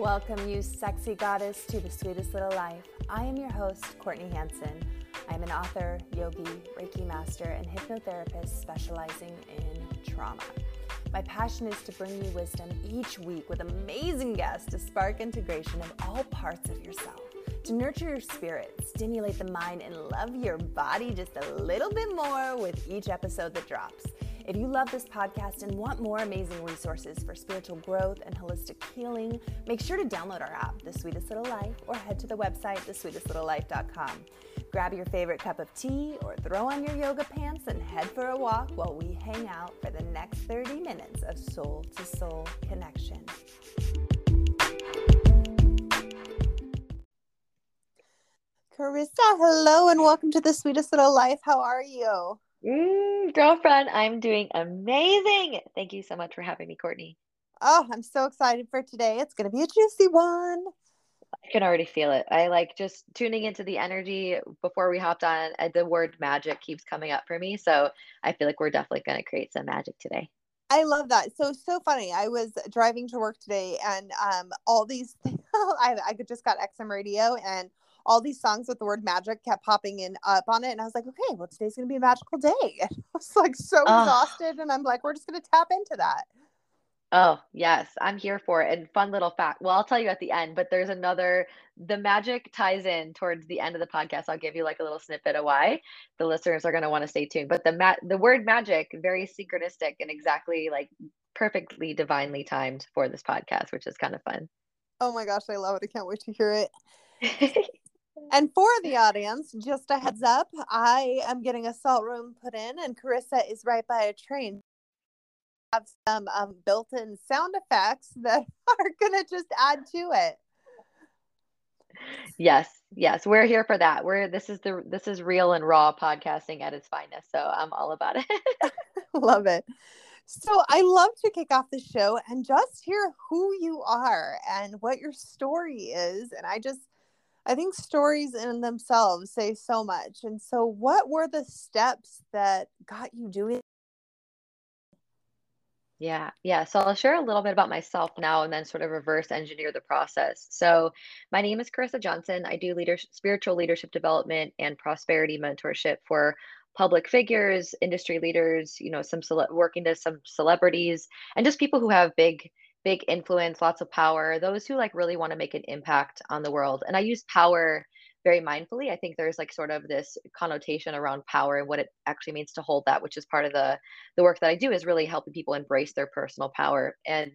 welcome you, sexy goddess, to the sweetest little life. I am your host, Courtney Hanson. I am an author, yogi, Reiki master, and hypnotherapist specializing in trauma. My passion is to bring you wisdom each week with amazing guests to spark integration of all parts of yourself, to nurture your spirit, stimulate the mind, and love your body just a little bit more with each episode that drops. If you love this podcast and want more amazing resources for spiritual growth and holistic healing, make sure to download our app, The Sweetest Little Life, or head to the website, thesweetestlittlelife.com. Grab your favorite cup of tea or throw on your yoga pants and head for a walk while we hang out for the next 30 minutes of soul to soul connection. Carissa, hello and welcome to the Sweetest Little Life. How are you? Mm, girlfriend, I'm doing amazing. Thank you so much for having me, Courtney. Oh, I'm so excited for today. It's going to be a juicy one. I can already feel it. I like just tuning into the energy before we hopped on. The word magic keeps coming up for me. So I feel like we're definitely going to create some magic today. I love that. So so funny. I was driving to work today, and um, all these. I I just got XM radio, and all these songs with the word magic kept popping in up on it. And I was like, okay, well, today's going to be a magical day. And I was like so oh. exhausted. And I'm like, we're just going to tap into that. Oh, yes, I'm here for it. And fun little fact. Well, I'll tell you at the end, but there's another, the magic ties in towards the end of the podcast. I'll give you like a little snippet of why the listeners are going to want to stay tuned. But the mat, the word magic, very synchronistic and exactly like perfectly divinely timed for this podcast, which is kind of fun. Oh my gosh, I love it. I can't wait to hear it. And for the audience, just a heads up, I am getting a salt room put in, and Carissa is right by a train. Have some um, built-in sound effects that are gonna just add to it. Yes, yes, we're here for that. We're this is the this is real and raw podcasting at its finest. So I'm all about it. love it. So I love to kick off the show and just hear who you are and what your story is. And I just I think stories in themselves say so much. And so, what were the steps that got you doing? Yeah, yeah. So I'll share a little bit about myself now and then sort of reverse engineer the process. So, my name is Carissa Johnsen. I do leadership, spiritual leadership development and prosperity mentorship for public figures, industry leaders, you know, some cele- working to some celebrities and just people who have big big influence, lots of power, those who like really want to make an impact on the world. And I use power very mindfully. I think there's like sort of this connotation around power and what it actually means to hold that, which is part of the the work that I do is really helping people embrace their personal power. And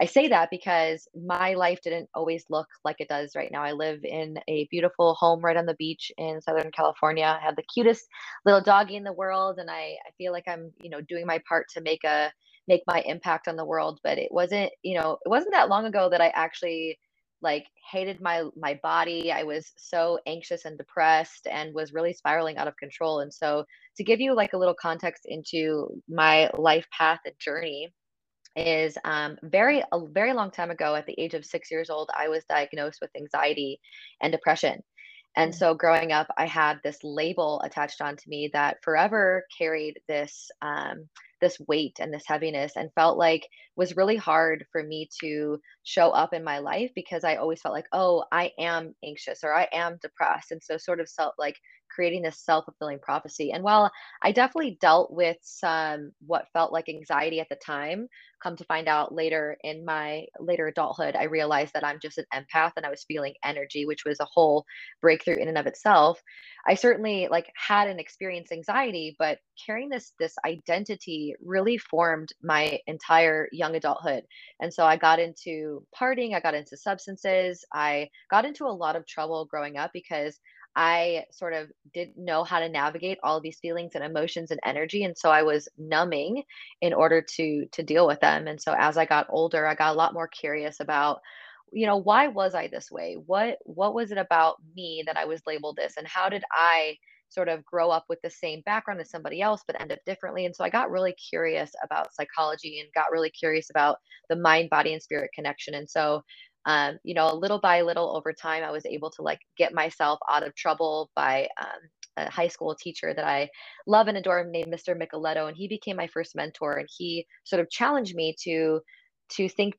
I say that because my life didn't always look like it does right now. I live in a beautiful home right on the beach in Southern California. I have the cutest little doggy in the world and I, I feel like I'm, you know, doing my part to make a make my impact on the world but it wasn't you know it wasn't that long ago that i actually like hated my my body. I was so anxious and depressed and was really spiraling out of control. And so to give you like a little context into my life path and journey is um, very a very long time ago at the age of six years old i was diagnosed with anxiety and depression and mm. so growing up i had this label attached onto me that forever carried this um, this weight and this heaviness and felt like was really hard for me to show up in my life because I always felt like, oh, I am anxious or I am depressed. And so sort of felt like creating this self-fulfilling prophecy. And while I definitely dealt with some what felt like anxiety at the time, come to find out later in my later adulthood, I realized that I'm just an empath and I was feeling energy, which was a whole breakthrough in and of itself. I certainly like had an experience anxiety, but carrying this this identity really formed my entire young adulthood. And so I got into partying, I got into substances, I got into a lot of trouble growing up because I sort of didn't know how to navigate all these feelings and emotions and energy and so I was numbing in order to to deal with them. And so as I got older I got a lot more curious about you know why was I this way? What what was it about me that I was labeled this? And how did I sort of grow up with the same background as somebody else but end up differently? And so I got really curious about psychology and got really curious about the mind body and spirit connection. And so um, you know, little by little over time, I was able to like get myself out of trouble by um, a high school teacher that I love and adore named Mr. Micheletto, and he became my first mentor. And he sort of challenged me to to think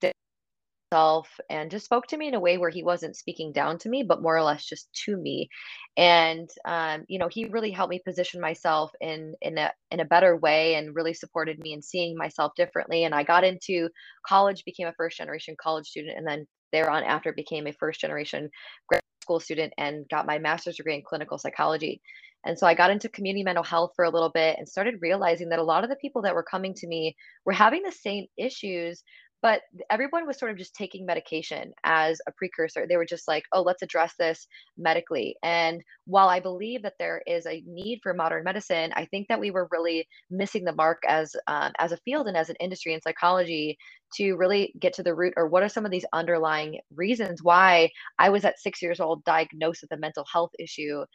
myself and just spoke to me in a way where he wasn't speaking down to me, but more or less just to me. And um, you know, he really helped me position myself in in a in a better way and really supported me in seeing myself differently. And I got into college, became a first generation college student, and then thereon after became a first generation grad school student and got my master's degree in clinical psychology. And so I got into community mental health for a little bit and started realizing that a lot of the people that were coming to me were having the same issues, but everyone was sort of just taking medication as a precursor. They were just like, oh, let's address this medically. And while I believe that there is a need for modern medicine, I think that we were really missing the mark as um, as a field and as an industry in psychology to really get to the root or what are some of these underlying reasons why I was at six years old diagnosed with a mental health issue.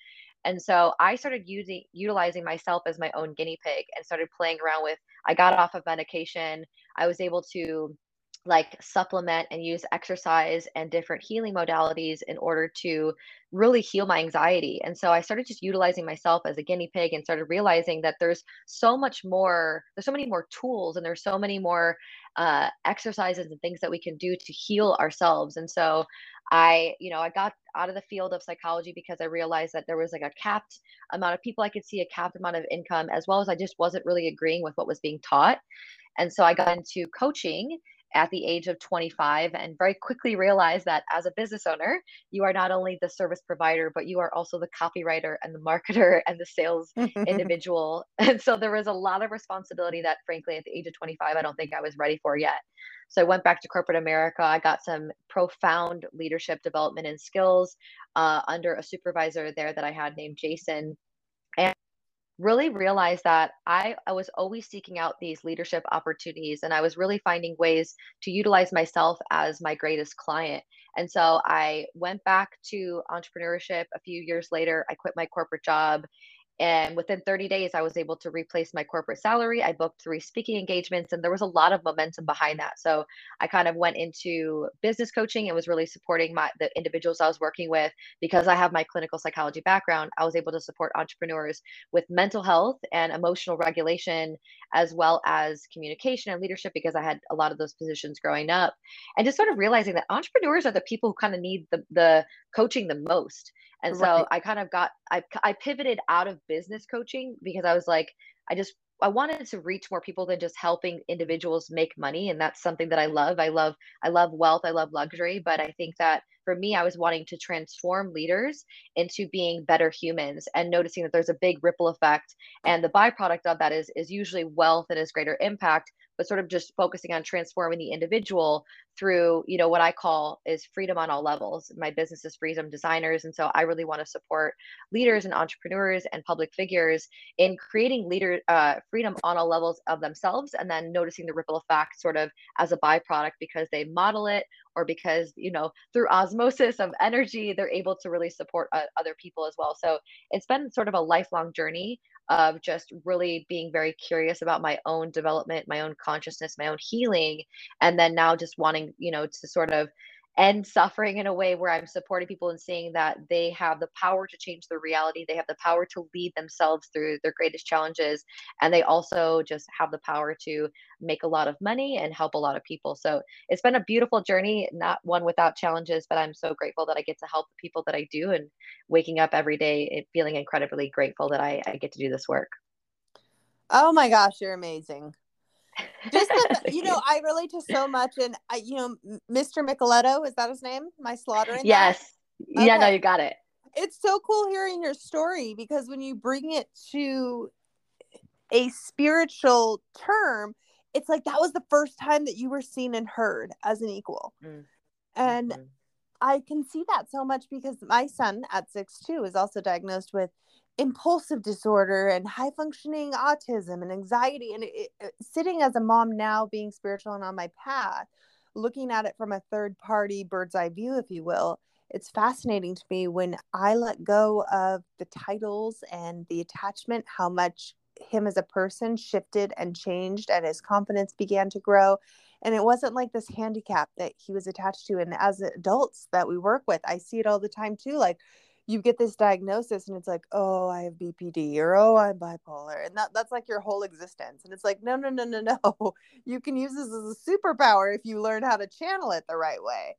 And so I started using utilizing myself as my own guinea pig and started playing around with I got off of medication. I was able to like supplement and use exercise and different healing modalities in order to really heal my anxiety. And so I started just utilizing myself as a guinea pig and started realizing that there's so much more, there's so many more tools and there's so many more uh, exercises and things that we can do to heal ourselves. And so I, you know, I got out of the field of psychology because I realized that there was like a capped amount of people I could see, a capped amount of income, as well as I just wasn't really agreeing with what was being taught. And so I got into coaching at the age of 25 and very quickly realized that as a business owner, you are not only the service provider, but you are also the copywriter and the marketer and the sales individual. And so there was a lot of responsibility that, frankly, at the age of 25, I don't think I was ready for yet. So I went back to corporate America. I got some profound leadership development and skills uh, under a supervisor there that I had named Jason. And really realized that I, I was always seeking out these leadership opportunities and I was really finding ways to utilize myself as my greatest client. And so I went back to entrepreneurship a few years later. I quit my corporate job and within 30 days, I was able to replace my corporate salary. I booked three speaking engagements, and there was a lot of momentum behind that. So I kind of went into business coaching and was really supporting my the individuals I was working with because I have my clinical psychology background. I was able to support entrepreneurs with mental health and emotional regulation, as well as communication and leadership because I had a lot of those positions growing up, and just sort of realizing that entrepreneurs are the people who kind of need the the coaching the most and so. I kind of got I I pivoted out of business coaching because I was like I just I wanted to reach more people than just helping individuals make money and that's something that I love. I love I love wealth, I love luxury, but I think that for me I was wanting to transform leaders into being better humans and noticing that there's a big ripple effect and the byproduct of that is is usually wealth and is greater impact but sort of just focusing on transforming the individual through you know what i call is freedom on all levels. My business is freedom designers and so i really want to support leaders and entrepreneurs and public figures in creating leader uh, freedom on all levels of themselves and then noticing the ripple effect sort of as a byproduct because they model it or because you know through osmosis of energy they're able to really support uh, other people as well. So it's been sort of a lifelong journey of just really being very curious about my own development, my own consciousness, my own healing, and then now just wanting, you know, to sort of end suffering in a way where I'm supporting people and seeing that they have the power to change their reality. They have the power to lead themselves through their greatest challenges. And they also just have the power to make a lot of money and help a lot of people. So it's been a beautiful journey, not one without challenges, but I'm so grateful that I get to help the people that I do and waking up every day and feeling incredibly grateful that I, I get to do this work. Oh my gosh, you're amazing just the, you know i relate to so much and i you know mr micheletto is that his name my slaughtering yes okay. yeah no you got it it's so cool hearing your story because when you bring it to a spiritual term it's like that was the first time that you were seen and heard as an equal mm. and mm-hmm. i can see that so much because my son at six two is also diagnosed with impulsive disorder and high functioning autism and anxiety and it, it, sitting as a mom now being spiritual and on my path looking at it from a third party bird's eye view if you will it's fascinating to me when i let go of the titles and the attachment how much him as a person shifted and changed and his confidence began to grow and it wasn't like this handicap that he was attached to and as adults that we work with i see it all the time too like you get this diagnosis and it's like, oh, I have BPD or oh, I'm bipolar. And that, that's like your whole existence. And it's like, no, no, no, no, no. You can use this as a superpower if you learn how to channel it the right way.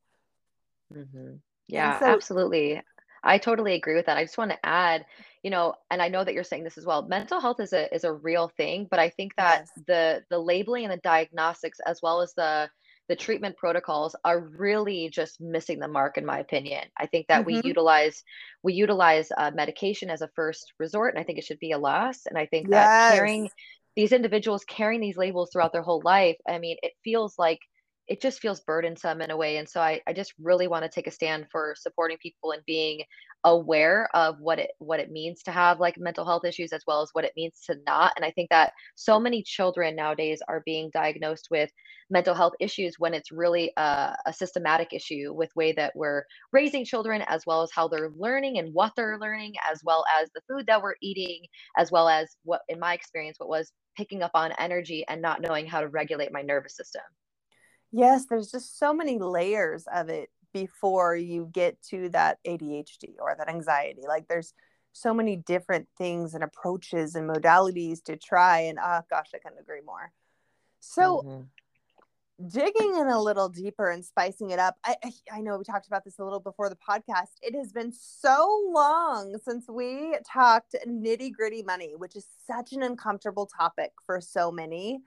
Mm-hmm. Yeah, so, absolutely. I totally agree with that. I just want to add, you know, and I know that you're saying this as well. Mental health is a is a real thing, but I think that yes. the the labeling and the diagnostics as well as the the treatment protocols are really just missing the mark in my opinion i think that mm-hmm. we utilize we utilize uh, medication as a first resort and i think it should be a last and i think yes. that carrying these individuals carrying these labels throughout their whole life i mean it feels like it just feels burdensome in a way. And so I, I just really want to take a stand for supporting people and being aware of what it what it means to have like mental health issues as well as what it means to not. And I think that so many children nowadays are being diagnosed with mental health issues when it's really a, a systematic issue with way that we're raising children as well as how they're learning and what they're learning, as well as the food that we're eating, as well as what in my experience, what was picking up on energy and not knowing how to regulate my nervous system. Yes, there's just so many layers of it before you get to that ADHD or that anxiety. Like there's so many different things and approaches and modalities to try. And oh gosh, I couldn't agree more. So mm-hmm. digging in a little deeper and spicing it up, I, I know we talked about this a little before the podcast. It has been so long since we talked nitty gritty money, which is such an uncomfortable topic for so many.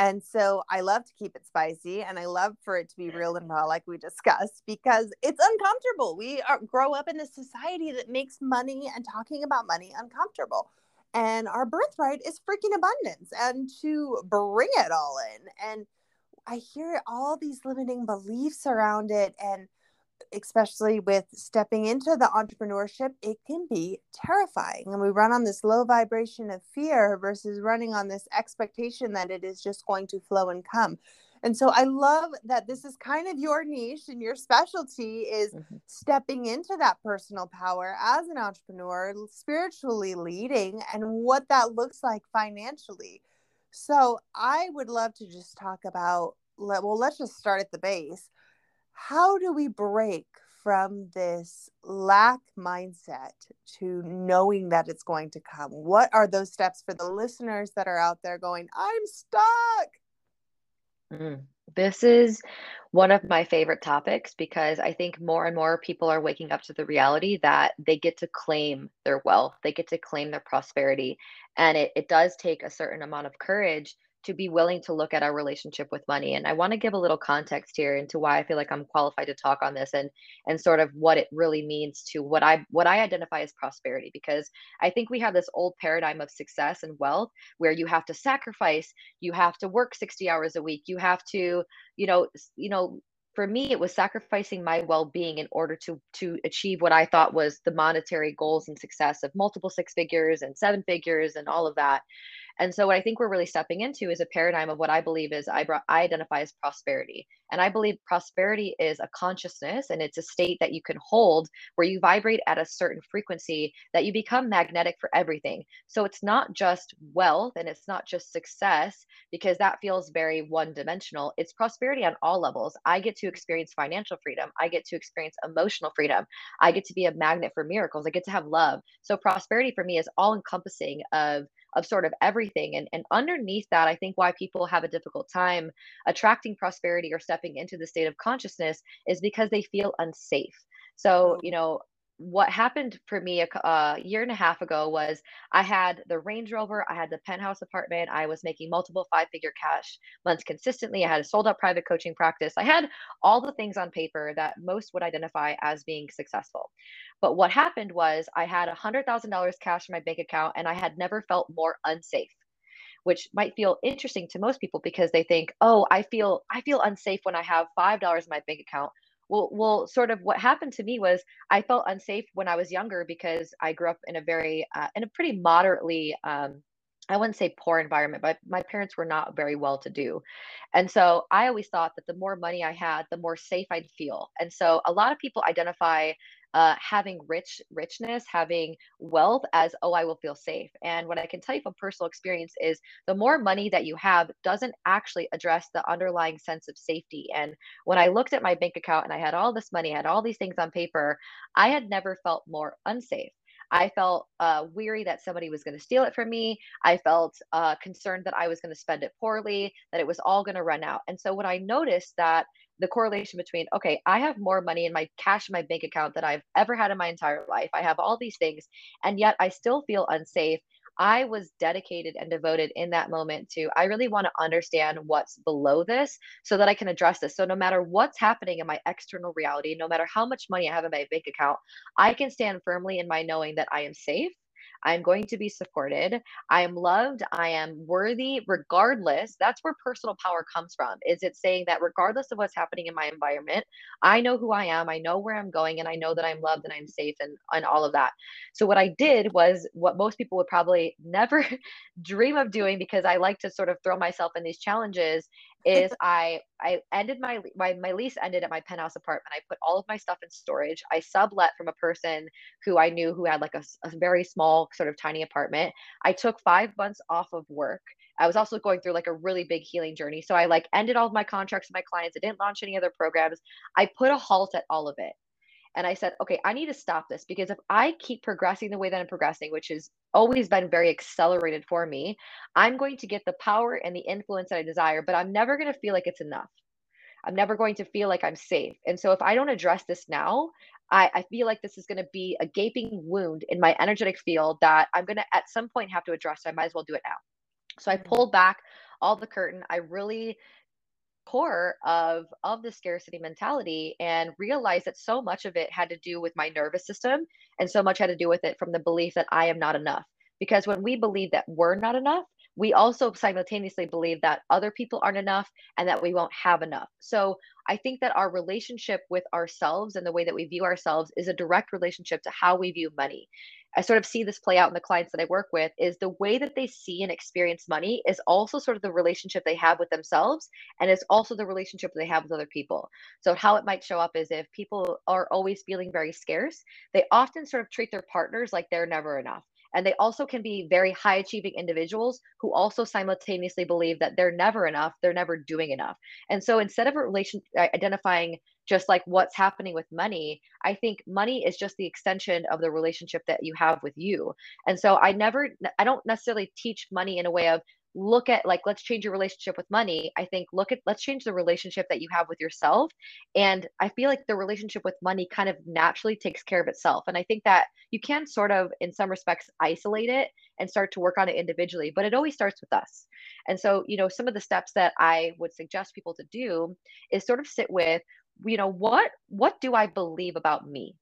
And so I love to keep it spicy and I love for it to be real and raw, like we discussed, because it's uncomfortable. We are, grow up in a society that makes money and talking about money uncomfortable. And our birthright is freaking abundance and to bring it all in. And I hear all these limiting beliefs around it. And especially with stepping into the entrepreneurship, it can be terrifying. And we run on this low vibration of fear versus running on this expectation that it is just going to flow and come. And so I love that this is kind of your niche and your specialty is mm-hmm. stepping into that personal power as an entrepreneur, spiritually leading, and what that looks like financially. So I would love to just talk about, well, let's just start at the base how do we break from this lack mindset to knowing that it's going to come? What are those steps for the listeners that are out there going, I'm stuck? Mm. This is one of my favorite topics because I think more and more people are waking up to the reality that they get to claim their wealth, they get to claim their prosperity. And it, it does take a certain amount of courage to be willing to look at our relationship with money and i want to give a little context here into why i feel like i'm qualified to talk on this and and sort of what it really means to what i what i identify as prosperity because i think we have this old paradigm of success and wealth where you have to sacrifice you have to work 60 hours a week you have to you know you know for me it was sacrificing my well-being in order to to achieve what i thought was the monetary goals and success of multiple six figures and seven figures and all of that and so what I think we're really stepping into is a paradigm of what I believe is I, I identify as prosperity. And I believe prosperity is a consciousness and it's a state that you can hold where you vibrate at a certain frequency that you become magnetic for everything. So it's not just wealth and it's not just success because that feels very one dimensional. It's prosperity on all levels. I get to experience financial freedom. I get to experience emotional freedom. I get to be a magnet for miracles. I get to have love. So prosperity for me is all encompassing of of sort of everything. And, and underneath that, I think why people have a difficult time attracting prosperity or stepping into the state of consciousness is because they feel unsafe. So, mm-hmm. you know, what happened for me a, a, uh, year and a half ago was I had the Range Rover, I had the penthouse apartment, I was making multiple five figure cash months consistently. I had a sold out private coaching practice. I had all the things on paper that most would identify as being successful. But what happened was I had a $100,000 cash in my bank account and I had never felt more unsafe which might feel interesting to most people because they think, "Oh, I feel I feel unsafe when I have $5 in my bank account." Well well sort of what happened to me was i felt unsafe when i was younger because i grew up in a very uh, in a pretty moderately um, I wouldn't say poor environment, but my parents were not very well to do. And so I always thought that the more money I had, the more safe I'd feel. And so a lot of people identify uh, having rich richness, having wealth as oh I will feel safe. And what I can tell you from personal experience is the more money that you have doesn't actually address the underlying sense of safety. And when I looked at my bank account and I had all this money, I had all these things on paper, I had never felt more unsafe. I felt uh, weary that somebody was going to steal it from me. I felt uh, concerned that I was going to spend it poorly, that it was all going to run out. And so when I noticed that the correlation between, okay, I have more money in my cash in my bank account than I've ever had in my entire life, I have all these things, and yet I still feel unsafe. I was dedicated and devoted in that moment to, I really want to understand what's below this so that I can address this. So, no matter what's happening in my external reality, no matter how much money I have in my bank account, I can stand firmly in my knowing that I am safe I'm going to be supported. I am loved. I am worthy regardless. That's where personal power comes from. Is it saying that regardless of what's happening in my environment, I know who I am, I know where I'm going, and I know that I'm loved and I'm safe and, and all of that. So what I did was what most people would probably never dream of doing because I like to sort of throw myself in these challenges is I I ended my my my lease ended at my penthouse apartment. I put all of my stuff in storage. I sublet from a person who I knew who had like a, a very small sort of tiny apartment. I took 5 months off of work. I was also going through like a really big healing journey. So I like ended all of my contracts with my clients. I didn't launch any other programs. I put a halt at all of it. And I said, okay, I need to stop this because if I keep progressing the way that I'm progressing, which has always been very accelerated for me, I'm going to get the power and the influence that I desire, but I'm never going to feel like it's enough. I'm never going to feel like I'm safe. And so if I don't address this now, I, I feel like this is going to be a gaping wound in my energetic field that I'm going to at some point have to address. So I might as well do it now. So I mm-hmm. pulled back all the curtain. I really core of of the scarcity mentality and realized that so much of it had to do with my nervous system and so much had to do with it from the belief that I am not enough because when we believe that we're not enough we also simultaneously believe that other people aren't enough and that we won't have enough so I think that our relationship with ourselves and the way that we view ourselves is a direct relationship to how we view money. I sort of see this play out in the clients that I work with is the way that they see and experience money is also sort of the relationship they have with themselves and it's also the relationship they have with other people. So how it might show up is if people are always feeling very scarce, they often sort of treat their partners like they're never enough. And they also can be very high achieving individuals who also simultaneously believe that they're never enough, they're never doing enough. And so instead of a relation identifying just like what's happening with money, I think money is just the extension of the relationship that you have with you. And so I never I don't necessarily teach money in a way of look at like let's change your relationship with money. I think look at let's change the relationship that you have with yourself. And i feel like the relationship with money kind of naturally takes care of itself. And i think that you can sort of in some respects isolate it and start to work on it individually but it always starts with us. And so you know some of the steps that i would suggest people to do is sort of sit with you know what what do i believe about me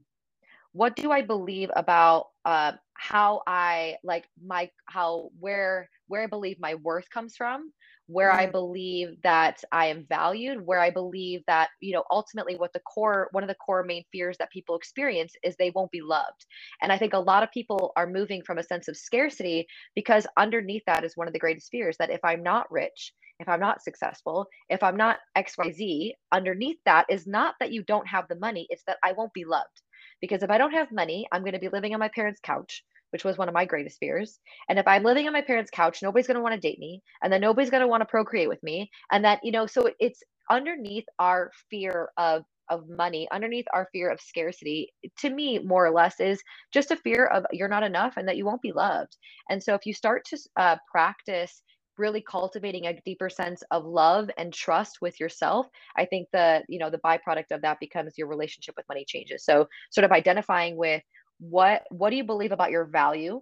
what do i believe about uh, how i like my how where where I believe my worth comes from, where mm-hmm. I believe that I am valued, where I believe that, you know, ultimately what the core, one of the core main fears that people experience is they won't be loved. And I think a lot of people are moving from a sense of scarcity because underneath that is one of the greatest fears that if I'm not rich, if I'm not successful, if I'm not XYZ, underneath that is not that you don't have the money, it's that I won't be loved. Because if I don't have money, I'm going to be living on my parents' couch which was one of my greatest fears. And if I'm living on my parents' couch, nobody's going to want to date me, and then nobody's going to want to procreate with me, and that you know, so it's underneath our fear of of money underneath our fear of scarcity to me more or less is just a fear of you're not enough and that you won't be loved and so if you start to uh, practice really cultivating a deeper sense of love and trust with yourself i think the you know the byproduct of that becomes your relationship with money changes. So sort of identifying with what what do you believe about your value?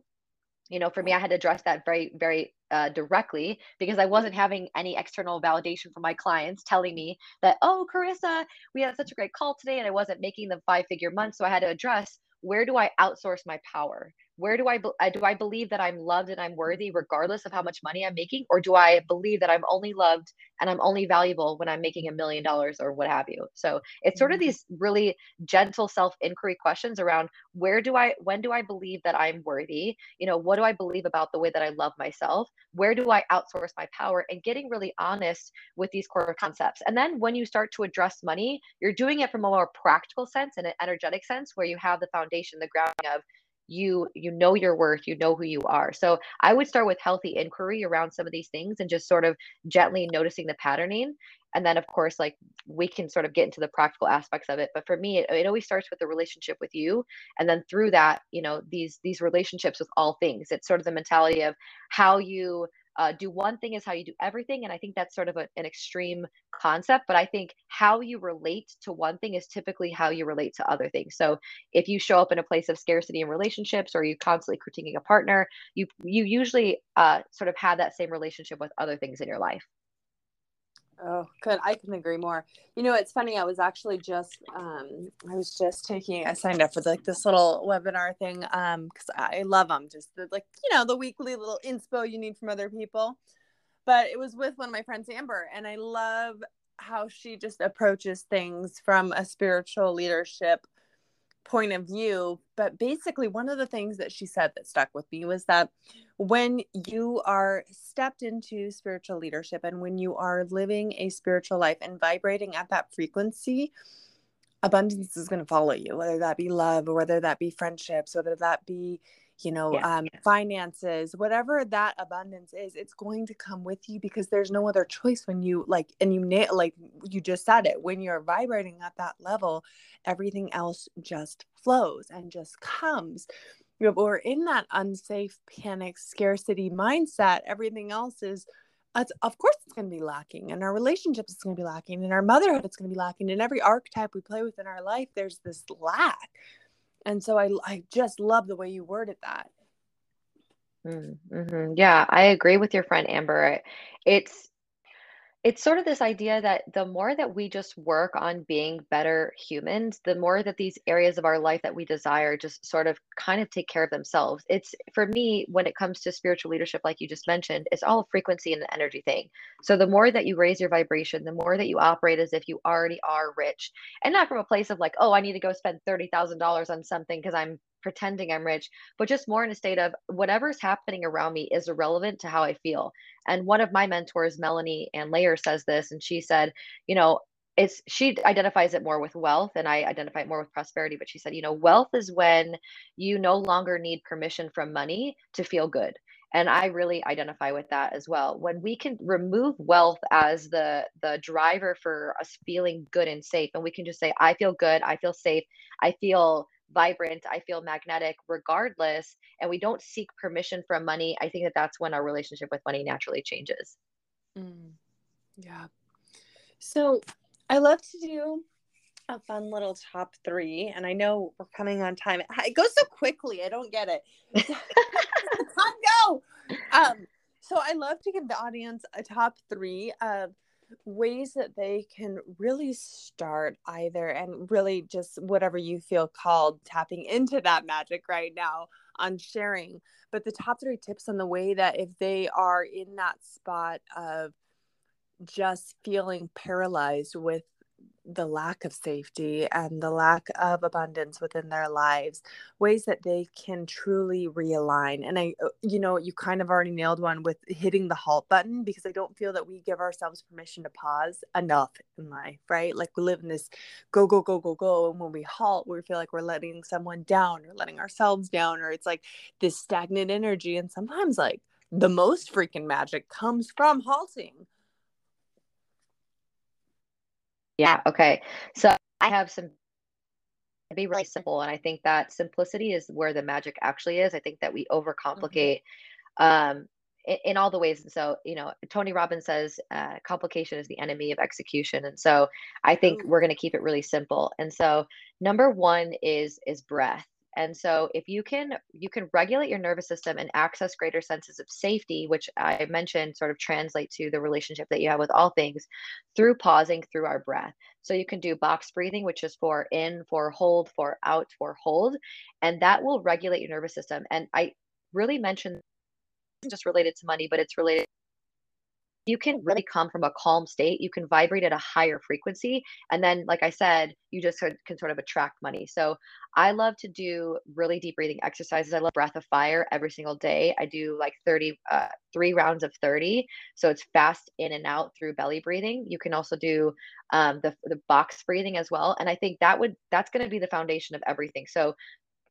You know for me i had to address that very very uh, directly because i wasn't having any external validation from my clients telling me that oh carissa we had such a great call today and i wasn't making the five figure month. So i had to address where do i outsource my power where do I, uh, do I believe that I'm loved and I'm worthy regardless of how much money I'm making? Or do I believe that I'm only loved and I'm only valuable when I'm making a million dollars or what have you? So it's sort of mm-hmm. these really gentle self inquiry questions around where do I, when do I believe that I'm worthy? You know, what do I believe about the way that I love myself? Where do I outsource my power? And getting really honest with these core concepts. And then when you start to address money, you're doing it from a more practical sense and an energetic sense where you have the foundation, the grounding of you you know your worth you know who you are. So i would start with healthy inquiry around some of these things and just sort of gently noticing the patterning. And then of course like we can sort of get into the practical aspects of it. But for me it, it always starts with the relationship with you. And then through that you know these these relationships with all things. It's sort of the mentality of how you uh, do one thing is how you do everything. And I think that's sort of a, an extreme concept, but I think how you relate to one thing is typically how you relate to other things. So if you show up in a place of scarcity in relationships or you constantly critiquing a partner, you you usually uh, sort of have that same relationship with other things in your life. Oh, good. I couldn't agree more. You know, it's funny. I was actually just, um, I was just taking, I signed up for like this little webinar thing, um, because I love them. Just the, like, you know, the weekly little inspo you need from other people. But it was with one of my friends, Amber, and I love how she just approaches things from a spiritual leadership point of view. But basically, one of the things that she said that stuck with me was that when you are stepped into spiritual leadership and when you are living a spiritual life and vibrating at that frequency, abundance is going to follow you, whether that be love or whether that be friendships, whether that be you know yeah, um, yeah. finances whatever that abundance is it's going to come with you because there's no other choice when you like and you na- like you just said it when you're vibrating at that level everything else just flows and just comes you know, we're in that unsafe panic scarcity mindset everything else is of course it's going to be lacking and our relationships is going to be lacking and our motherhood it's going to be lacking in every archetype we play with in our life there's this lack and so i i just love the way you worded that mm-hmm. yeah i agree with your friend amber it's it's sort of this idea that the more that we just work on being better humans, the more that these areas of our life that we desire just sort of kind of take care of themselves. It's for me, when it comes to spiritual leadership, like you just mentioned, it's all frequency and an energy thing. So the more that you raise your vibration, the more that you operate as if you already are rich and not from a place of like, oh, I need to go spend $30,000 on something because I'm pretending I'm rich, but just more in a state of whatever's happening around me is irrelevant to how I feel. And one of my mentors, Melanie Ann Layer, says this, and she said, you know, it's she identifies it more with wealth and I identify it more with prosperity, but she said, you know, wealth is when you no longer need permission from money to feel good. And I really identify with that as well. When we can remove wealth as the the driver for us feeling good and safe, and we can just say, I feel good, I feel safe, I feel vibrant i feel magnetic regardless and we don't seek permission from money i think that that's when our relationship with money naturally changes. Mm, yeah. So i love to do a fun little top three and i know we're coming on time. It goes so quickly i don't get it. Time go! Um so i love to give the audience a top three of ways that they can really start either and really just whatever you feel called tapping into that magic right now on sharing but the top three tips on the way that if they are in that spot of just feeling paralyzed with the lack of safety and the lack of abundance within their lives ways that they can truly realign and i uh, you know you kind of already nailed one with hitting the halt button because i don't feel that we give ourselves permission to pause enough in life right? Like we live in this go go go go go and when we halt we feel like we're letting someone down or letting ourselves down or it's like this stagnant energy and sometimes like the most freaking magic comes from halting yeah. Okay. So I have some be really simple and i think that simplicity is where the magic actually is i think that we mm-hmm. overcomplicate mm-hmm. um in, in, all the ways and so you know tony robbins says uh, complication is the enemy of execution and so i think Ooh. we're going to keep it really simple and so number one is is breath And so if you can you can regulate your nervous system and access greater senses of safety, which I mentioned sort of translate to the relationship that you have with all things through pausing through our breath. So you can do box breathing, which is for in, for hold, for out, for hold, and that will regulate your nervous system. And I really mentioned just related to money, but it's related you can really come from a calm state. You can vibrate at a higher frequency. And then, like I said, you just can sort of attract money. So I love to do really deep breathing exercises. I love breath of fire every single day. I do like 30, uh, three rounds of 30. So it's fast in and out through belly breathing. You can also do um, the, the box breathing as well. And I think that would, that's going to be the foundation of everything. So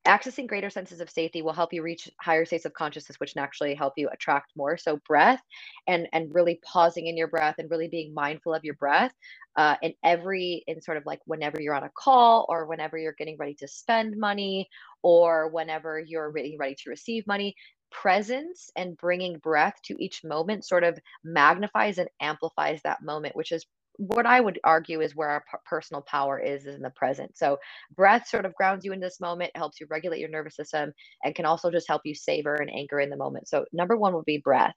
accessing greater senses of safety will help you reach higher states of consciousness which naturally help you attract more. So breath and and really pausing in your breath and really being mindful of your breath uh, in every in sort of like whenever you're on a call or whenever you're getting ready to spend money or whenever you're getting ready to receive money presence and bringing breath to each moment sort of magnifies and amplifies that moment which is what I would argue is where our p- personal power is, is in the present. So breath sort of grounds you in this moment, helps you regulate your nervous system, and can also just help you savor and anchor in the moment. So number one would be breath.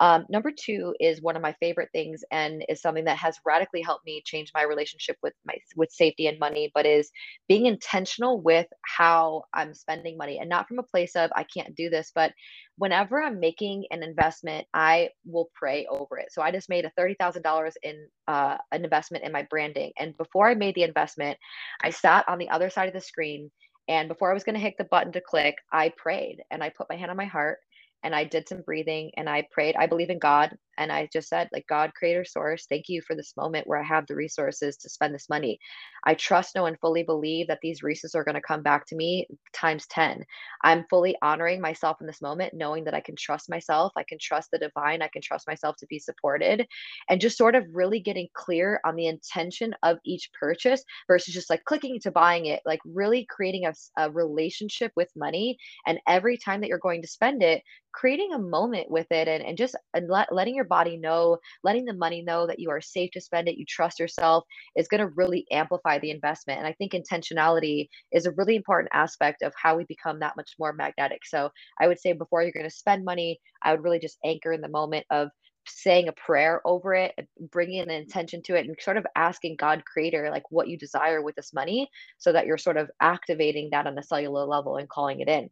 Um, number two is one of my favorite things and is something that has radically helped me change my relationship with my with safety and money, but is being intentional with how I'm spending money and not from a place of I can't do this, but whenever I'm making an investment, I will pray over it. So I just made a thirty thousand dollars in uh, an investment in my branding, and before I made the investment, I sat on the other side of the screen and before I was going to hit the button to click, I prayed and I put my hand on my heart and I did some breathing and I prayed. I believe in God. And I just said, like, God, creator, source, thank you for this moment where I have the resources to spend this money. I trust, know, and fully believe that these resources are going to come back to me times 10. I'm fully honoring myself in this moment, knowing that I can trust myself. I can trust the divine. I can trust myself to be supported. And just sort of really getting clear on the intention of each purchase versus just like clicking to buying it, like really creating a, a relationship with money. And every time that you're going to spend it, creating a moment with it and, and just and let, letting your body know letting the money know that you are safe to spend it you trust yourself is going to really amplify the investment. And i think intentionality is a really important aspect of how we become that much more magnetic. So i would say before you're going to spend money i would really just anchor in the moment of saying a prayer over it bringing an intention to it and sort of asking god creator like what you desire with this money so that you're sort of activating that on a cellular level and calling it in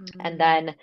mm-hmm. and then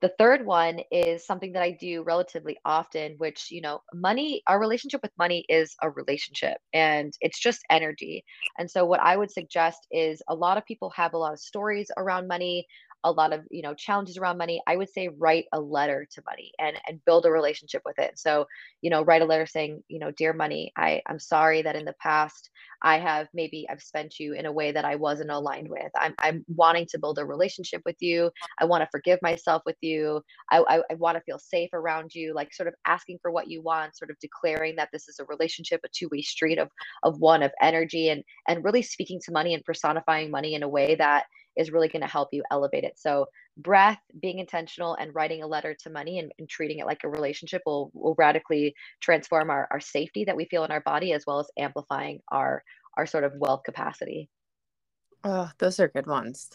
the third one is something that I do relatively often, which, you know, money, our relationship with money is a relationship and it's just energy. And so, what I would suggest is a lot of people have a lot of stories around money a lot of you know challenges around money i would say write a letter to money and and build a relationship with it. So you know write a letter saying you know dear money i i'm sorry that in the past i have maybe i've spent you in a way that i wasn't aligned with. I'm, I'm wanting to build a relationship with you. I want to forgive myself with you. I i, I want to feel safe around you like sort of asking for what you want sort of declaring that this is a relationship a two-way street of of one of energy and and really speaking to money and personifying money in a way that is really going to help you elevate it. So, breath, being intentional, and writing a letter to money and, and treating it like a relationship will, will radically transform our, our safety that we feel in our body as well as amplifying our our sort of wealth capacity. Oh, those are good ones.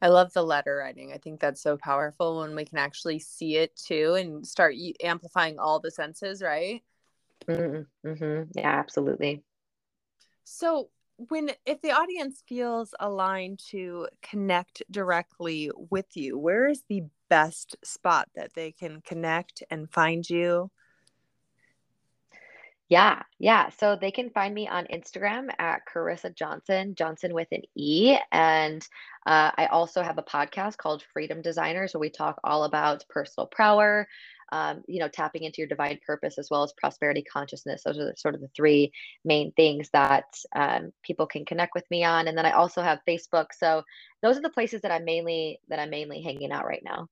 I love the letter writing. I think that's so powerful when we can actually see it too and start amplifying all the senses, right? Mm-hmm. mm-hmm. Yeah, absolutely. So, when if the audience feels aligned to connect directly with you where is the best spot that they can connect and find you? Yeah yeah. So they can find me on instagram at carissa johnsen johnsen with an e. And uh, i also have a podcast called freedom designers where we talk all about personal power um, you know, tapping into your divine purpose as well as prosperity consciousness. Those are the, sort of the three main things that um, people can connect with me on. And then I also have Facebook. So those are the places that I'm mainly that I'm mainly hanging out right now.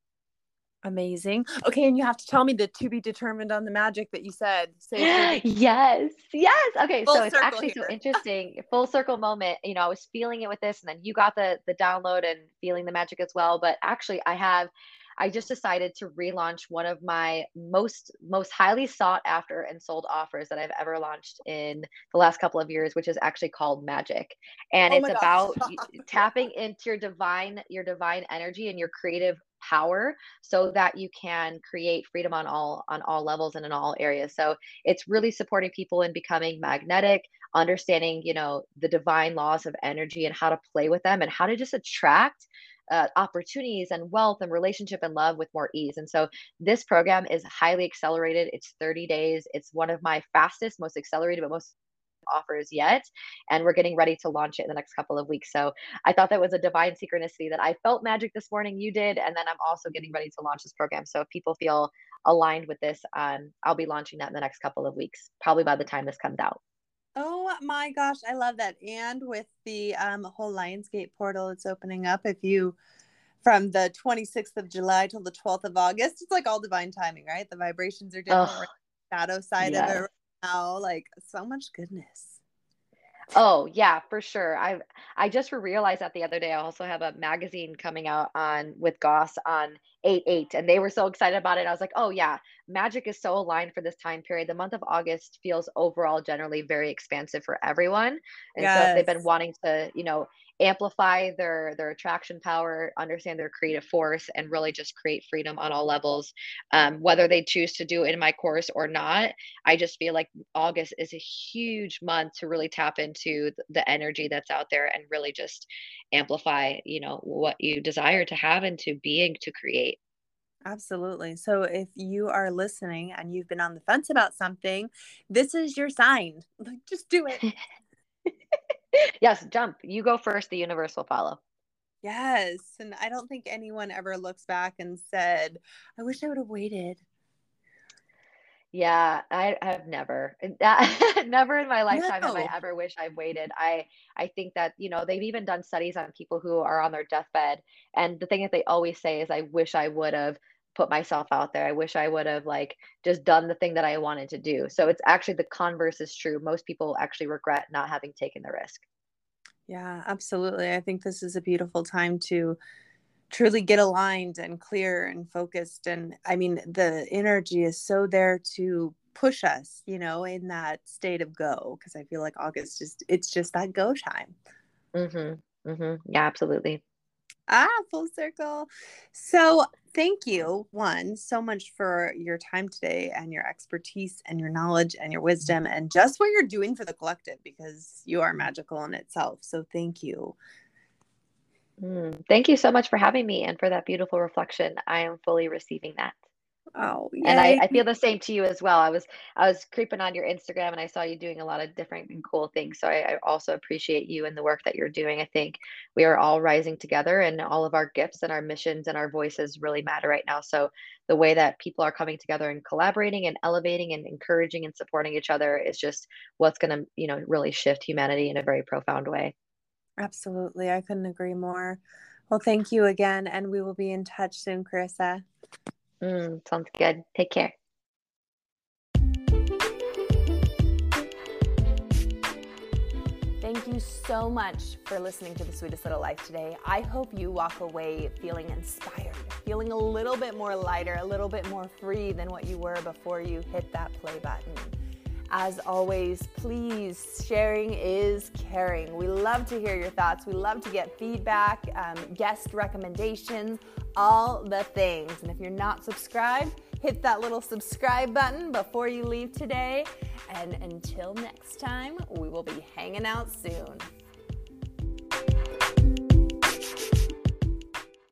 Amazing. Okay, and you have to tell me the to be determined on the magic that you said. Say yes, yes. Okay, Full so it's actually here. so interesting. Full circle moment. You know, I was feeling it with this, and then you got the the download and feeling the magic as well. But actually, I have I just decided to relaunch one of my most most highly sought after and sold offers that I've ever launched in the last couple of years, which is actually called Magic. And oh it's about tapping into your divine your divine energy and your creative power so that you can create freedom on all on all levels and in all areas so it's really supporting people in becoming magnetic understanding you know the divine laws of energy and how to play with them and how to just attract uh, opportunities and wealth and relationship and love with more ease. And so this program is highly accelerated. It's 30 days. It's one of my fastest, most accelerated, but most offers yet. And we're getting ready to launch it in the next couple of weeks. So I thought that was a divine synchronicity that I felt magic this morning. You did. And then I'm also getting ready to launch this program. So if people feel aligned with this, um, I'll be launching that in the next couple of weeks, probably by the time this comes out. Oh my gosh, I love that. And with the um, whole Lionsgate portal, it's opening up. If you from the 26th of July till the 12th of August, it's like all divine timing, right? The vibrations are different. Oh, shadow side yes. of it now. Like so much goodness. Oh yeah, for sure. I I just realized that the other day. I also have a magazine coming out on with Goss on eight eight, and they were so excited about it. I was like, oh yeah, magic is so aligned for this time period. The month of August feels overall generally very expansive for everyone, and yes. so they've been wanting to, you know, amplify their their attraction power understand their creative force and really just create freedom on all levels um, whether they choose to do it in my course or not i just feel like august is a huge month to really tap into the energy that's out there and really just amplify you know what you desire to have and to being to create Absolutely. So if you are listening and you've been on the fence about something, this is your sign. Like just do it. yes, jump. You go first, the universe will follow. Yes. And I don't think anyone ever looks back and said, I wish I would have waited. Yeah, I have never, never in my lifetime no. have I ever wished I waited. I, I think that you know they've even done studies on people who are on their deathbed, and the thing that they always say is, "I wish I would have put myself out there. I wish I would have like just done the thing that I wanted to do. So it's actually the converse is true. Most people actually regret not having taken the risk. Yeah, absolutely. I think this is a beautiful time to truly get aligned and clear and focused and I mean the energy is so there to push us, you know, in that state of go because I feel like August just it's just that go time. Mhm. Mhm. Yeah, absolutely. Ah, full circle. So, thank you, one, so much for your time today and your expertise and your knowledge and your wisdom and just what you're doing for the collective because you are magical in itself. So, thank you. Mm, thank you so much for having me and for that beautiful reflection. I am fully receiving that. Oh, yay. and I, I feel the same to you as well. I was I was creeping on your Instagram and I saw you doing a lot of different and cool things. So I, I also appreciate you and the work that you're doing. I think we are all rising together, and all of our gifts and our missions and our voices really matter right now. So the way that people are coming together and collaborating and elevating and encouraging and supporting each other is just what's going to you know really shift humanity in a very profound way. Absolutely, I couldn't agree more. Well, thank you again, and we will be in touch soon, Carissa. Mm, sounds good. Take care. Thank you so much for listening to The Sweetest Little Life today. I hope you walk away feeling inspired, feeling a little bit more lighter, a little bit more free than what you were before you hit that play button. As always, please, sharing is caring. We love to hear your thoughts. We love to get feedback, um, guest recommendations, all the things. And if you're not subscribed, hit that little subscribe button before you leave today. And until next time, we will be hanging out soon.